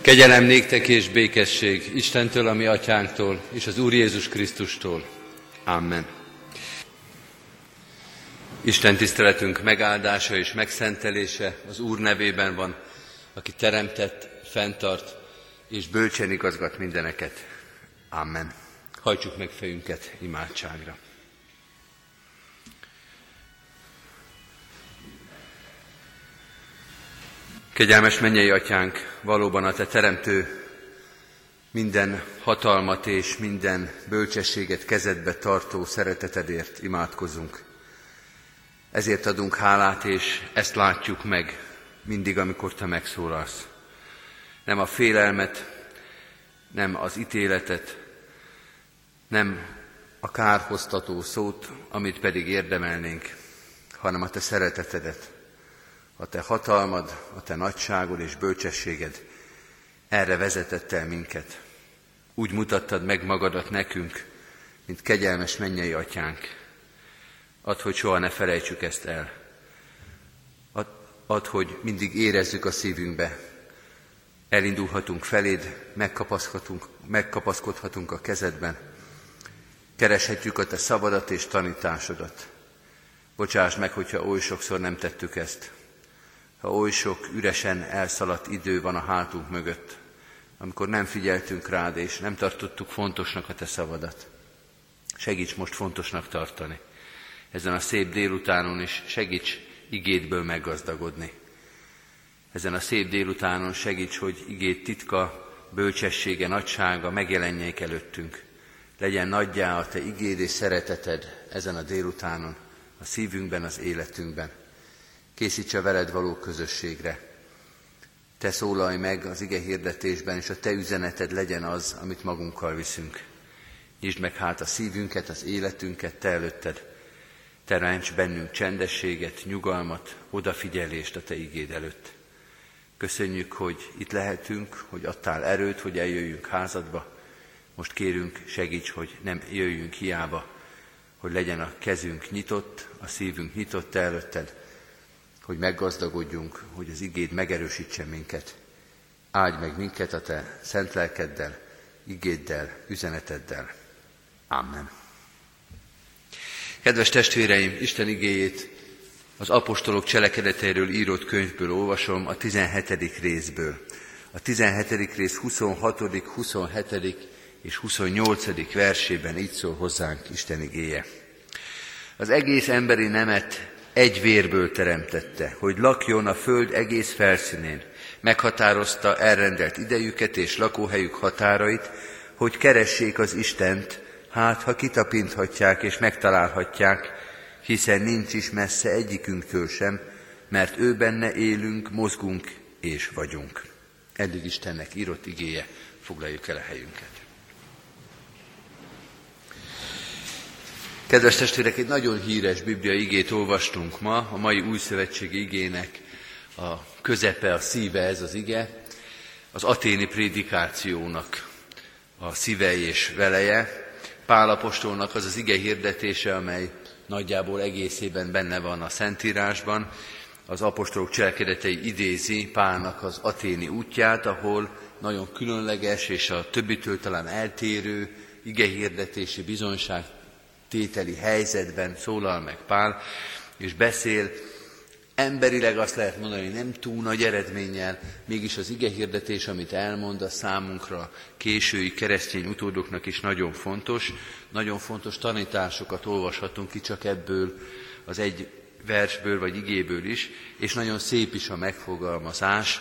Kegyelem néktek és békesség Istentől, a mi atyánktól, és az Úr Jézus Krisztustól. Amen. Isten tiszteletünk megáldása és megszentelése az Úr nevében van, aki teremtett, fenntart és bölcsen igazgat mindeneket. Amen. Hajtsuk meg fejünket imádságra. Kegyelmes mennyei atyánk, valóban a te teremtő minden hatalmat és minden bölcsességet kezedbe tartó szeretetedért imádkozunk. Ezért adunk hálát, és ezt látjuk meg mindig, amikor te megszólalsz. Nem a félelmet, nem az ítéletet, nem a kárhoztató szót, amit pedig érdemelnénk, hanem a te szeretetedet, a te hatalmad, a te nagyságod és bölcsességed erre vezetett el minket. Úgy mutattad meg magadat nekünk, mint kegyelmes mennyei atyánk. Add, hogy soha ne felejtsük ezt el. Add, hogy mindig érezzük a szívünkbe. Elindulhatunk feléd, megkapaszkodhatunk, megkapaszkodhatunk a kezedben. Kereshetjük a te szabadat és tanításodat. Bocsáss meg, hogyha oly sokszor nem tettük ezt ha oly sok üresen elszaladt idő van a hátunk mögött, amikor nem figyeltünk rád, és nem tartottuk fontosnak a te szavadat. Segíts most fontosnak tartani. Ezen a szép délutánon is segíts igédből meggazdagodni. Ezen a szép délutánon segíts, hogy igét titka, bölcsessége, nagysága megjelenjék előttünk. Legyen nagyjá a Te igéd szereteted ezen a délutánon, a szívünkben, az életünkben készítse veled való közösségre. Te szólalj meg az ige hirdetésben, és a te üzeneted legyen az, amit magunkkal viszünk. Nyisd meg hát a szívünket, az életünket te előtted. Teremts bennünk csendességet, nyugalmat, odafigyelést a te igéd előtt. Köszönjük, hogy itt lehetünk, hogy adtál erőt, hogy eljöjjünk házadba. Most kérünk, segíts, hogy nem jöjjünk hiába, hogy legyen a kezünk nyitott, a szívünk nyitott te előtted, hogy meggazdagodjunk, hogy az igéd megerősítsen minket. Áldj meg minket a Te szent lelkeddel, igéddel, üzeneteddel. Amen. Kedves testvéreim, Isten igéjét az apostolok cselekedeteiről írott könyvből olvasom a 17. részből. A 17. rész 26., 27. és 28. versében így szól hozzánk Isten igéje. Az egész emberi nemet egy vérből teremtette, hogy lakjon a föld egész felszínén. Meghatározta elrendelt idejüket és lakóhelyük határait, hogy keressék az Istent, hát ha kitapinthatják és megtalálhatják, hiszen nincs is messze egyikünktől sem, mert ő benne élünk, mozgunk és vagyunk. Eddig Istennek írott igéje, foglaljuk el a helyünket. Kedves testvérek, egy nagyon híres Biblia igét olvastunk ma, a mai új szövetségi igének a közepe, a szíve ez az ige, az aténi prédikációnak a szíve és veleje, Pálapostolnak az az ige hirdetése, amely nagyjából egészében benne van a Szentírásban, az apostolok cselekedetei idézi Pálnak az aténi útját, ahol nagyon különleges és a többitől talán eltérő igehirdetési bizonyság tételi helyzetben szólal meg Pál, és beszél, emberileg azt lehet mondani, hogy nem túl nagy eredménnyel, mégis az ige hirdetés, amit elmond, a számunkra késői keresztény utódoknak is nagyon fontos. Nagyon fontos tanításokat olvashatunk ki csak ebből az egy versből vagy igéből is, és nagyon szép is a megfogalmazás.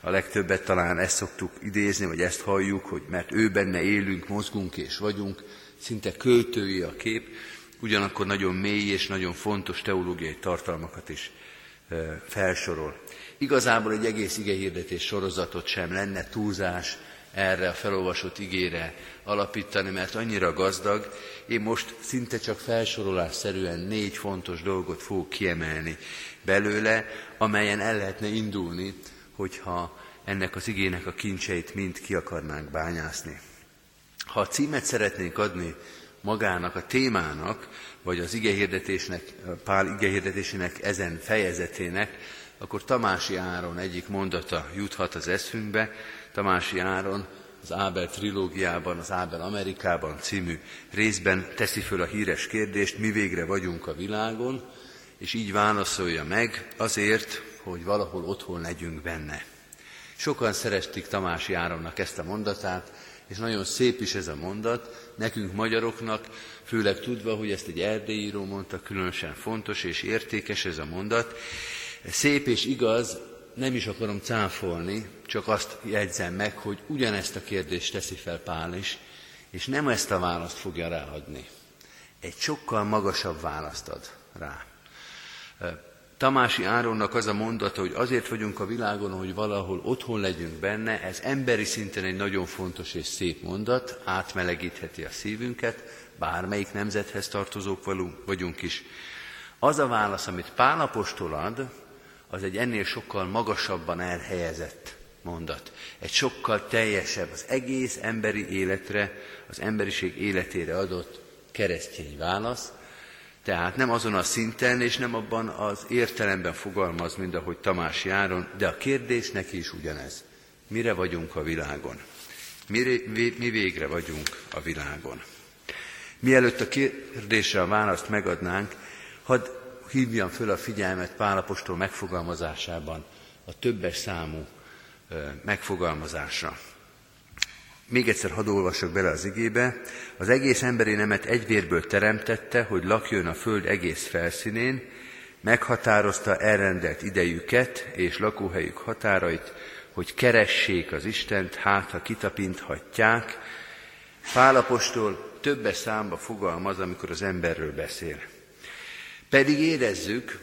A legtöbbet talán ezt szoktuk idézni, vagy ezt halljuk, hogy mert ő benne élünk, mozgunk és vagyunk, szinte költői a kép, ugyanakkor nagyon mély és nagyon fontos teológiai tartalmakat is felsorol. Igazából egy egész igehirdetés sorozatot sem lenne túlzás erre a felolvasott igére alapítani, mert annyira gazdag. Én most szinte csak felsorolásszerűen négy fontos dolgot fogok kiemelni belőle, amelyen el lehetne indulni, hogyha ennek az igének a kincseit mind ki akarnánk bányászni. Ha a címet szeretnénk adni magának a témának, vagy az igehirdetésnek, Pál igehirdetésének ezen fejezetének, akkor Tamási Áron egyik mondata juthat az eszünkbe. Tamási Áron az Ábel trilógiában, az Ábel Amerikában című részben teszi föl a híres kérdést, mi végre vagyunk a világon, és így válaszolja meg azért, hogy valahol otthon legyünk benne. Sokan szerették Tamási Áronnak ezt a mondatát, és nagyon szép is ez a mondat, nekünk magyaroknak, főleg tudva, hogy ezt egy erdélyíró mondta, különösen fontos és értékes ez a mondat. Szép és igaz, nem is akarom cáfolni, csak azt jegyzem meg, hogy ugyanezt a kérdést teszi fel Pál is, és nem ezt a választ fogja ráadni. Egy sokkal magasabb választ ad rá. Tamási Áronnak az a mondata, hogy azért vagyunk a világon, hogy valahol otthon legyünk benne, ez emberi szinten egy nagyon fontos és szép mondat, átmelegítheti a szívünket, bármelyik nemzethez tartozók vagyunk is. Az a válasz, amit Pálapostól ad, az egy ennél sokkal magasabban elhelyezett mondat. Egy sokkal teljesebb, az egész emberi életre, az emberiség életére adott keresztény válasz, tehát nem azon a szinten, és nem abban az értelemben fogalmaz, mint ahogy Tamás Járon, de a kérdés neki is ugyanez. Mire vagyunk a világon? Mire, mi végre vagyunk a világon? Mielőtt a kérdésre a választ megadnánk, hadd hívjam föl a figyelmet Pálapostól megfogalmazásában a többes számú megfogalmazásra. Még egyszer hadd olvasok bele az igébe. Az egész emberi nemet egy vérből teremtette, hogy lakjon a föld egész felszínén, meghatározta elrendelt idejüket és lakóhelyük határait, hogy keressék az Istent, hát ha kitapinthatják. Pálapostól többes számba fogalmaz, amikor az emberről beszél. Pedig érezzük,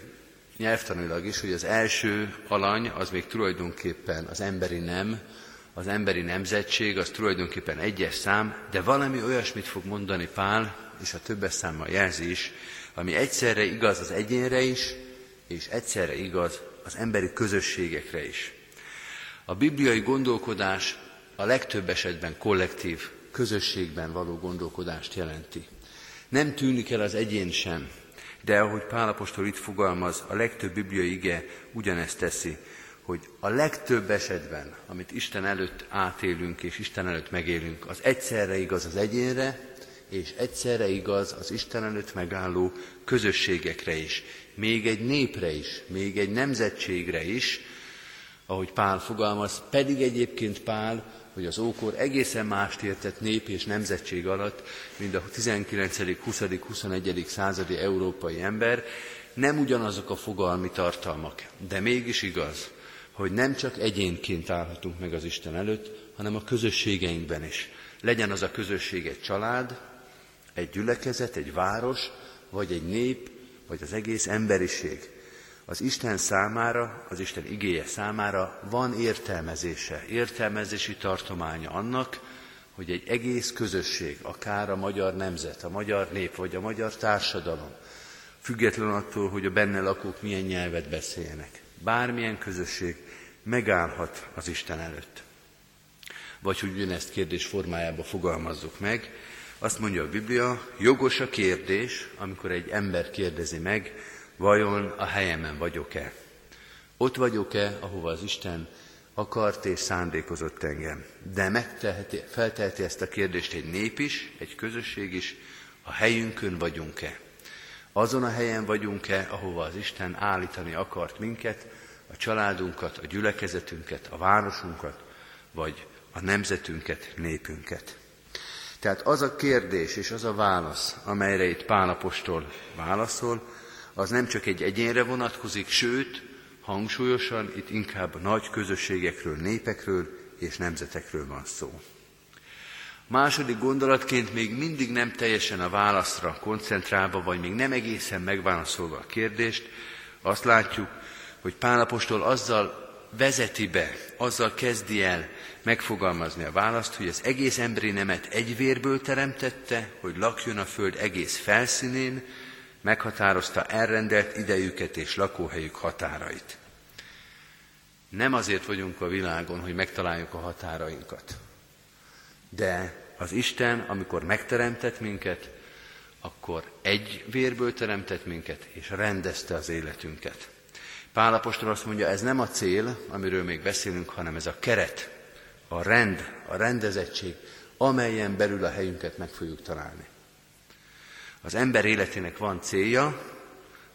nyelvtanilag is, hogy az első alany az még tulajdonképpen az emberi nem, az emberi nemzetség, az tulajdonképpen egyes szám, de valami olyasmit fog mondani Pál, és a többes számmal jelzi is, ami egyszerre igaz az egyénre is, és egyszerre igaz az emberi közösségekre is. A bibliai gondolkodás a legtöbb esetben kollektív, közösségben való gondolkodást jelenti. Nem tűnik el az egyén sem, de ahogy Pálapostól itt fogalmaz, a legtöbb bibliai ige ugyanezt teszi, hogy a legtöbb esetben, amit Isten előtt átélünk és Isten előtt megélünk, az egyszerre igaz az egyénre, és egyszerre igaz az Isten előtt megálló közösségekre is, még egy népre is, még egy nemzetségre is, ahogy Pál fogalmaz, pedig egyébként Pál, hogy az ókor egészen mást értett nép és nemzetség alatt, mint a 19., 20., 21. századi európai ember, nem ugyanazok a fogalmi tartalmak, de mégis igaz, hogy nem csak egyénként állhatunk meg az Isten előtt, hanem a közösségeinkben is. Legyen az a közösség egy család, egy gyülekezet, egy város, vagy egy nép, vagy az egész emberiség. Az Isten számára, az Isten igéje számára van értelmezése, értelmezési tartománya annak, hogy egy egész közösség, akár a magyar nemzet, a magyar nép, vagy a magyar társadalom, független attól, hogy a benne lakók milyen nyelvet beszéljenek, bármilyen közösség megállhat az Isten előtt. Vagy hogy ugyanezt kérdés formájába fogalmazzuk meg, azt mondja a Biblia, jogos a kérdés, amikor egy ember kérdezi meg, vajon a helyemen vagyok-e? Ott vagyok-e, ahova az Isten akart és szándékozott engem? De megteheti, felteheti ezt a kérdést egy nép is, egy közösség is, a helyünkön vagyunk-e? Azon a helyen vagyunk-e, ahova az Isten állítani akart minket, a családunkat, a gyülekezetünket, a városunkat, vagy a nemzetünket, népünket. Tehát az a kérdés és az a válasz, amelyre itt Pálapostól válaszol, az nem csak egy egyénre vonatkozik, sőt, hangsúlyosan itt inkább nagy közösségekről, népekről és nemzetekről van szó. Második gondolatként még mindig nem teljesen a válaszra koncentrálva, vagy még nem egészen megválaszolva a kérdést, azt látjuk, hogy Pálapostól azzal vezeti be, azzal kezdi el megfogalmazni a választ, hogy az egész emberi nemet egy vérből teremtette, hogy lakjon a föld egész felszínén, meghatározta elrendelt idejüket és lakóhelyük határait. Nem azért vagyunk a világon, hogy megtaláljuk a határainkat, de az Isten, amikor megteremtett minket, akkor egy vérből teremtett minket, és rendezte az életünket. Pálapostól azt mondja, ez nem a cél, amiről még beszélünk, hanem ez a keret, a rend, a rendezettség, amelyen belül a helyünket meg fogjuk találni. Az ember életének van célja,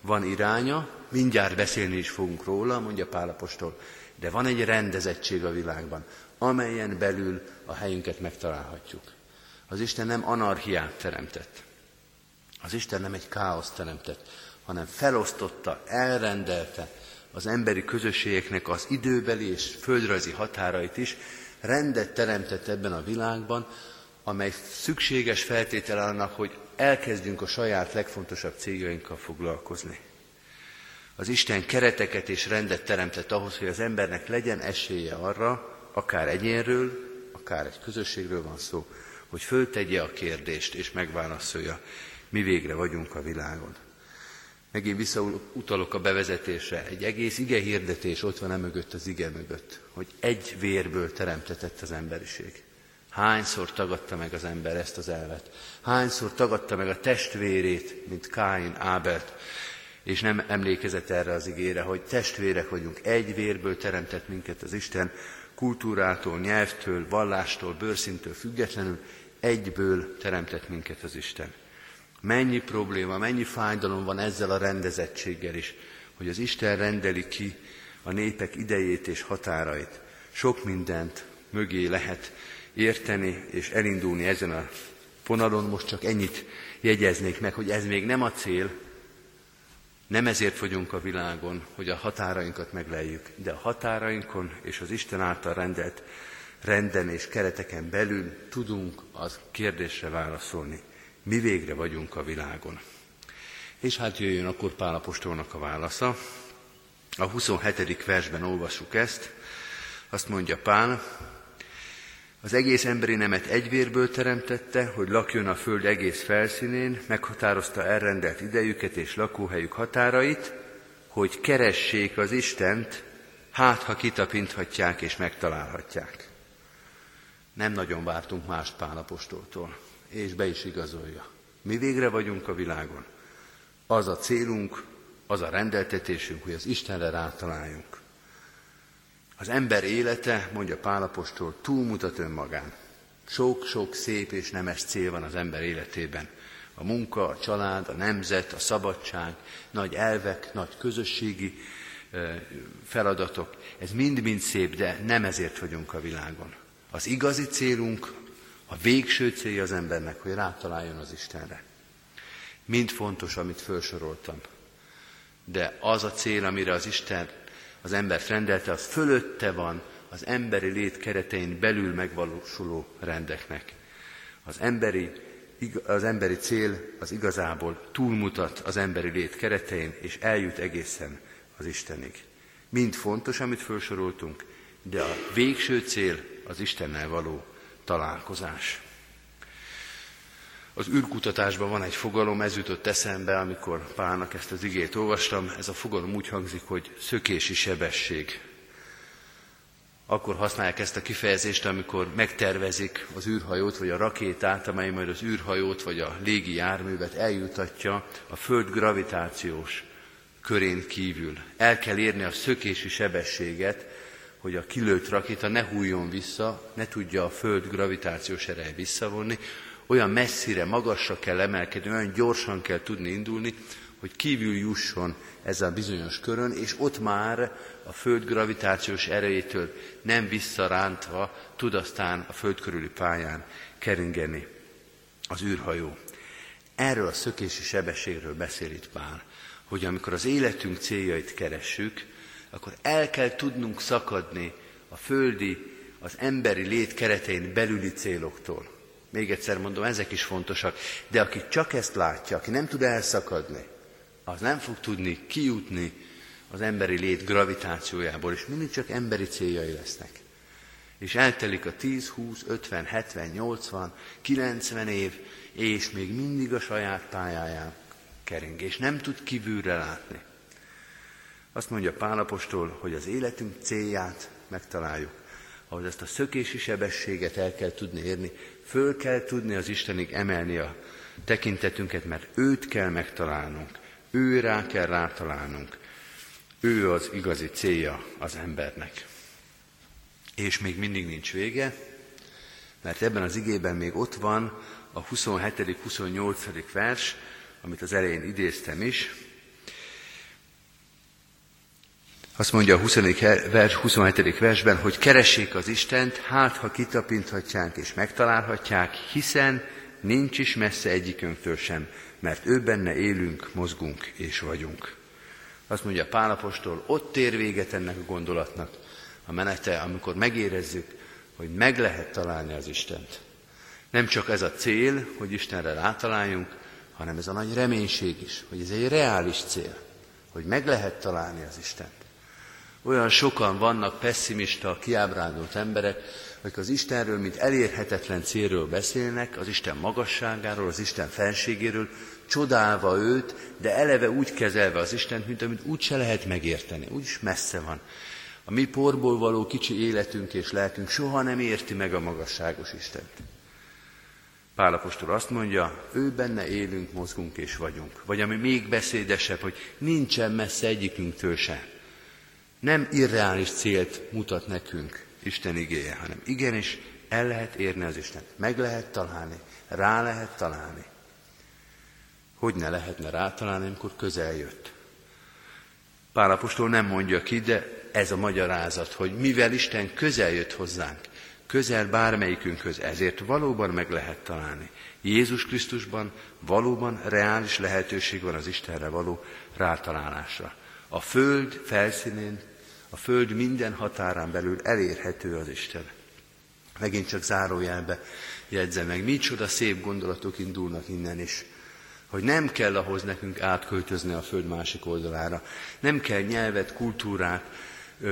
van iránya, mindjárt beszélni is fogunk róla, mondja Pálapostól, de van egy rendezettség a világban, amelyen belül a helyünket megtalálhatjuk. Az Isten nem anarchiát teremtett. Az Isten nem egy káoszt teremtett, hanem felosztotta, elrendelte az emberi közösségeknek az időbeli és földrajzi határait is, rendet teremtett ebben a világban, amely szükséges feltétel annak, hogy elkezdjünk a saját legfontosabb céljainkkal foglalkozni. Az Isten kereteket és rendet teremtett ahhoz, hogy az embernek legyen esélye arra, akár egyénről, akár egy közösségről van szó, hogy föltegye a kérdést és megválaszolja, mi végre vagyunk a világon. Megint visszautalok a bevezetésre. Egy egész ige hirdetés ott van e mögött az ige mögött, hogy egy vérből teremtetett az emberiség. Hányszor tagadta meg az ember ezt az elvet? Hányszor tagadta meg a testvérét, mint Káin, Ábert, és nem emlékezett erre az igére, hogy testvérek vagyunk, egy vérből teremtett minket az Isten, kultúrától, nyelvtől, vallástól, bőrszintől függetlenül, egyből teremtett minket az Isten. Mennyi probléma, mennyi fájdalom van ezzel a rendezettséggel is, hogy az Isten rendeli ki a népek idejét és határait. Sok mindent mögé lehet érteni és elindulni ezen a vonalon. Most csak ennyit jegyeznék meg, hogy ez még nem a cél, nem ezért vagyunk a világon, hogy a határainkat megleljük, de a határainkon és az Isten által rendelt renden és kereteken belül tudunk az kérdésre válaszolni. Mi végre vagyunk a világon. És hát jöjjön akkor Pálapostolnak a válasza. A 27. versben olvassuk ezt. Azt mondja Pál, az egész emberi nemet egyvérből teremtette, hogy lakjon a föld egész felszínén, meghatározta elrendelt idejüket és lakóhelyük határait, hogy keressék az Istent, hát ha kitapinthatják és megtalálhatják. Nem nagyon vártunk más pálapostoltól, és be is igazolja. Mi végre vagyunk a világon. Az a célunk, az a rendeltetésünk, hogy az Istenre rátaláljunk. Az ember élete, mondja Pálapostól, túlmutat önmagán. Sok-sok szép és nemes cél van az ember életében. A munka, a család, a nemzet, a szabadság, nagy elvek, nagy közösségi feladatok. Ez mind-mind szép, de nem ezért vagyunk a világon. Az igazi célunk, a végső célja az embernek, hogy rátaláljon az Istenre. Mind fontos, amit felsoroltam. De az a cél, amire az Isten az ember rendelte, az fölötte van az emberi lét keretein belül megvalósuló rendeknek. Az emberi, az emberi cél az igazából túlmutat az emberi lét keretein, és eljut egészen az Istenig. Mind fontos, amit felsoroltunk, de a végső cél az Istennel való találkozás. Az űrkutatásban van egy fogalom, ez jutott eszembe, amikor Pálnak ezt az igét olvastam. Ez a fogalom úgy hangzik, hogy szökési sebesség. Akkor használják ezt a kifejezést, amikor megtervezik az űrhajót vagy a rakétát, amely majd az űrhajót vagy a légi járművet eljutatja a Föld gravitációs körén kívül. El kell érni a szökési sebességet, hogy a kilőtt rakéta ne hújjon vissza, ne tudja a Föld gravitációs ereje visszavonni, olyan messzire, magasra kell emelkedni, olyan gyorsan kell tudni indulni, hogy kívül jusson ezzel a bizonyos körön, és ott már a Föld gravitációs erejétől nem visszarántva tud aztán a Föld körüli pályán keringeni az űrhajó. Erről a szökési sebességről beszél itt Pál, hogy amikor az életünk céljait keressük, akkor el kell tudnunk szakadni a földi, az emberi lét keretein belüli céloktól. Még egyszer mondom, ezek is fontosak, de aki csak ezt látja, aki nem tud elszakadni, az nem fog tudni kijutni az emberi lét gravitációjából, és mindig csak emberi céljai lesznek. És eltelik a 10, 20, 50, 70, 80, 90 év, és még mindig a saját pályáján kering, és nem tud kívülre látni. Azt mondja Pálapostól, hogy az életünk célját megtaláljuk. Ahhoz ezt a szökési sebességet el kell tudni érni, föl kell tudni az Istenig emelni a tekintetünket, mert őt kell megtalálnunk, ő rá kell rátalálnunk. Ő az igazi célja az embernek. És még mindig nincs vége, mert ebben az igében még ott van a 27.-28. vers, amit az elején idéztem is. Azt mondja a 20. vers, 27. versben, hogy keressék az Istent, hát ha kitapinthatják és megtalálhatják, hiszen nincs is messze egyikünktől sem, mert ő benne élünk, mozgunk és vagyunk. Azt mondja Pálapostól, ott ér véget ennek a gondolatnak a menete, amikor megérezzük, hogy meg lehet találni az Istent. Nem csak ez a cél, hogy Istenre rátaláljunk, hanem ez a nagy reménység is, hogy ez egy reális cél, hogy meg lehet találni az Istent. Olyan sokan vannak pessimista, kiábrándult emberek, akik az Istenről, mint elérhetetlen célről beszélnek, az Isten magasságáról, az Isten fenségéről, csodálva őt, de eleve úgy kezelve az Istent, mint amit úgy se lehet megérteni, úgyis messze van. A mi porból való kicsi életünk és lelkünk soha nem érti meg a magasságos Istent. Pálapostól azt mondja, ő benne élünk, mozgunk és vagyunk. Vagy ami még beszédesebb, hogy nincsen messze egyikünktől se. Nem irreális célt mutat nekünk Isten igéje, hanem igenis el lehet érni az Istent. Meg lehet találni, rá lehet találni. Hogy ne lehetne rátalálni, amikor közel jött. Pálapostól nem mondja ki, de ez a magyarázat, hogy mivel Isten közel jött hozzánk, közel bármelyikünkhöz, ezért valóban meg lehet találni. Jézus Krisztusban valóban reális lehetőség van az Istenre való rátalálásra. A föld felszínén, a föld minden határán belül elérhető az Isten. Megint csak zárójelbe jegyzem meg, micsoda szép gondolatok indulnak innen is hogy nem kell ahhoz nekünk átköltözni a föld másik oldalára. Nem kell nyelvet, kultúrát,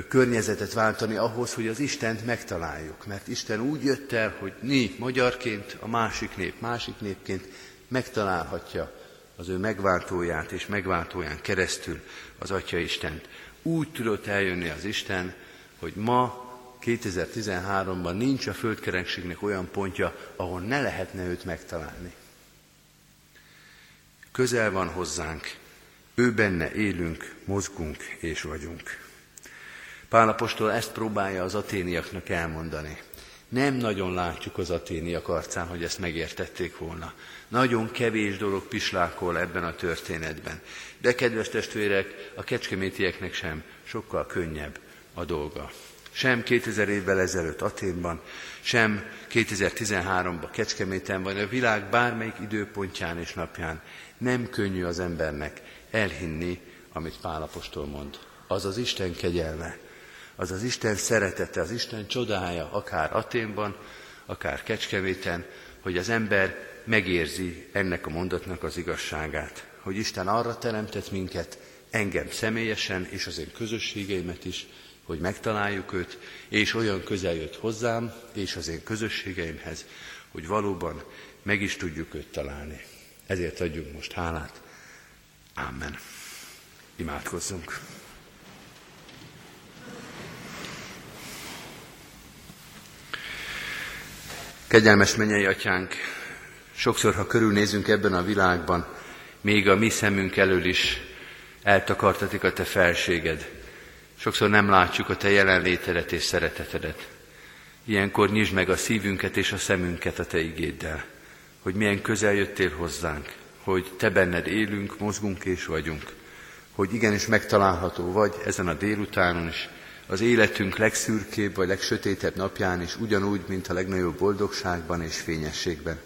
környezetet váltani ahhoz, hogy az Istent megtaláljuk. Mert Isten úgy jött el, hogy mi magyarként, a másik nép másik népként megtalálhatja az ő megváltóját és megváltóján keresztül az Atya Istent. Úgy tudott eljönni az Isten, hogy ma 2013-ban nincs a földkerekségnek olyan pontja, ahol ne lehetne őt megtalálni. Közel van hozzánk, ő benne élünk, mozgunk és vagyunk. Pálapostól ezt próbálja az aténiaknak elmondani. Nem nagyon látjuk az aténiak arcán, hogy ezt megértették volna. Nagyon kevés dolog pislákol ebben a történetben. De kedves testvérek, a kecskemétieknek sem sokkal könnyebb a dolga. Sem 2000 évvel ezelőtt Aténban, sem 2013-ban Kecskeméten, vagy a világ bármelyik időpontján és napján nem könnyű az embernek elhinni, amit Pálapostól mond. Az az Isten kegyelme, az az Isten szeretete, az Isten csodája, akár Aténban, akár Kecskeméten, hogy az ember megérzi ennek a mondatnak az igazságát. Hogy Isten arra teremtett minket, engem személyesen, és az én közösségeimet is, hogy megtaláljuk őt, és olyan közel jött hozzám, és az én közösségeimhez, hogy valóban meg is tudjuk őt találni. Ezért adjunk most hálát. Amen. Imádkozzunk. Kegyelmes mennyei atyánk, sokszor, ha körülnézünk ebben a világban, még a mi szemünk elől is eltakartatik a te felséged. Sokszor nem látjuk a te jelenlétedet és szeretetedet. Ilyenkor nyisd meg a szívünket és a szemünket a te igéddel hogy milyen közel jöttél hozzánk, hogy te benned élünk, mozgunk és vagyunk, hogy igenis megtalálható vagy ezen a délutánon is, az életünk legszürkébb vagy legsötétebb napján is, ugyanúgy, mint a legnagyobb boldogságban és fényességben.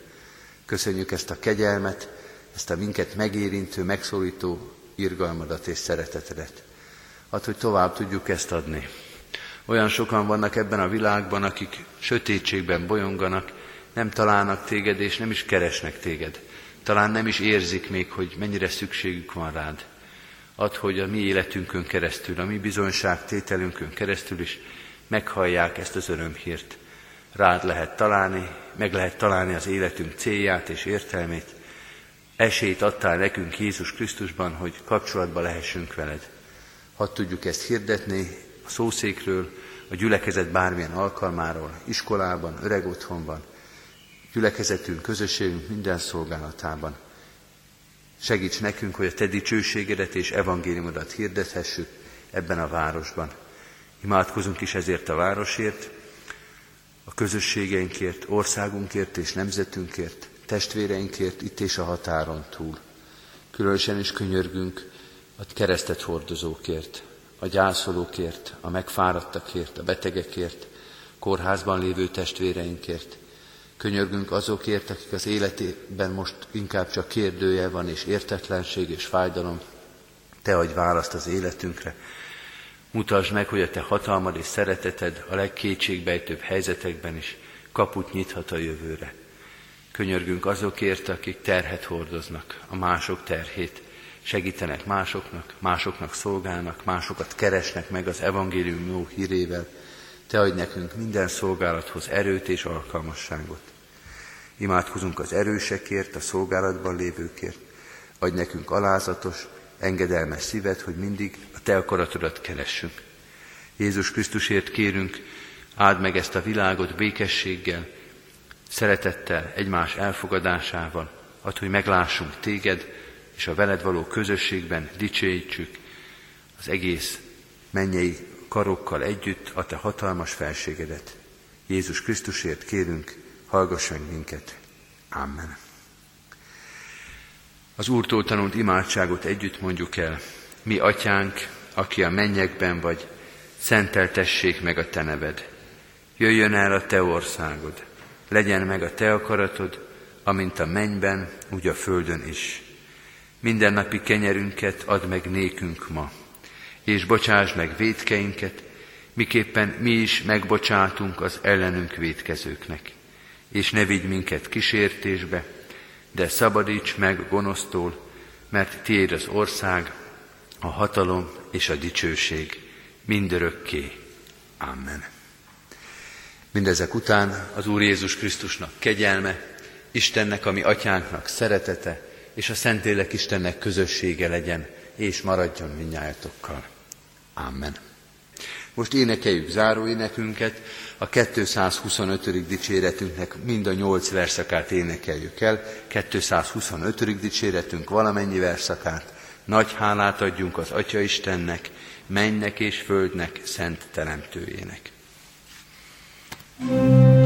Köszönjük ezt a kegyelmet, ezt a minket megérintő, megszólító irgalmadat és szeretetedet. Add, hogy tovább tudjuk ezt adni. Olyan sokan vannak ebben a világban, akik sötétségben bolyonganak, nem találnak téged, és nem is keresnek téged. Talán nem is érzik még, hogy mennyire szükségük van rád. Add, hogy a mi életünkön keresztül, a mi bizonyságtételünkön keresztül is meghallják ezt az örömhírt. Rád lehet találni, meg lehet találni az életünk célját és értelmét. Esélyt adtál nekünk Jézus Krisztusban, hogy kapcsolatba lehessünk veled. Hadd tudjuk ezt hirdetni a szószékről, a gyülekezet bármilyen alkalmáról, iskolában, öreg otthonban, gyülekezetünk, közösségünk minden szolgálatában. Segíts nekünk, hogy a Te dicsőségedet és evangéliumodat hirdethessük, ebben a városban. Imádkozunk is ezért a városért, a közösségeinkért, országunkért és nemzetünkért, testvéreinkért itt és a határon túl. Különösen is könyörgünk a keresztet hordozókért, a gyászolókért, a megfáradtakért, a betegekért, kórházban lévő testvéreinkért. Könyörgünk azokért, akik az életében most inkább csak kérdője van, és értetlenség és fájdalom. Te adj választ az életünkre. Mutasd meg, hogy a Te hatalmad és szereteted a legkétségbejtőbb helyzetekben is kaput nyithat a jövőre. Könyörgünk azokért, akik terhet hordoznak, a mások terhét, segítenek másoknak, másoknak szolgálnak, másokat keresnek meg az evangélium jó hírével. Te adj nekünk minden szolgálathoz erőt és alkalmasságot. Imádkozunk az erősekért, a szolgálatban lévőkért. Adj nekünk alázatos, engedelmes szívet, hogy mindig a Te akaratodat keressünk. Jézus Krisztusért kérünk, áld meg ezt a világot békességgel, szeretettel, egymás elfogadásával, add, hogy meglássunk téged, és a veled való közösségben dicsőítsük az egész mennyei karokkal együtt a te hatalmas felségedet. Jézus Krisztusért kérünk, hallgass meg minket. Amen. Az Úrtól tanult imádságot együtt mondjuk el. Mi, atyánk, aki a mennyekben vagy, szenteltessék meg a te neved. Jöjjön el a te országod, legyen meg a te akaratod, amint a mennyben, úgy a földön is. Mindennapi kenyerünket add meg nékünk ma, és bocsáss meg védkeinket, miképpen mi is megbocsátunk az ellenünk védkezőknek. És ne vigy minket kísértésbe, de szabadíts meg gonosztól, mert tiéd az ország, a hatalom és a dicsőség mindörökké. Amen. Mindezek után az Úr Jézus Krisztusnak kegyelme, Istennek, ami atyánknak szeretete, és a Szentlélek Istennek közössége legyen, és maradjon minnyájatokkal. Amen. Most énekeljük záró záróénekünket, a 225. dicséretünknek mind a nyolc verszakát énekeljük el, 225. dicséretünk valamennyi verszakát, nagy hálát adjunk az Atya Istennek, mennek és földnek szent teremtőjének. thank you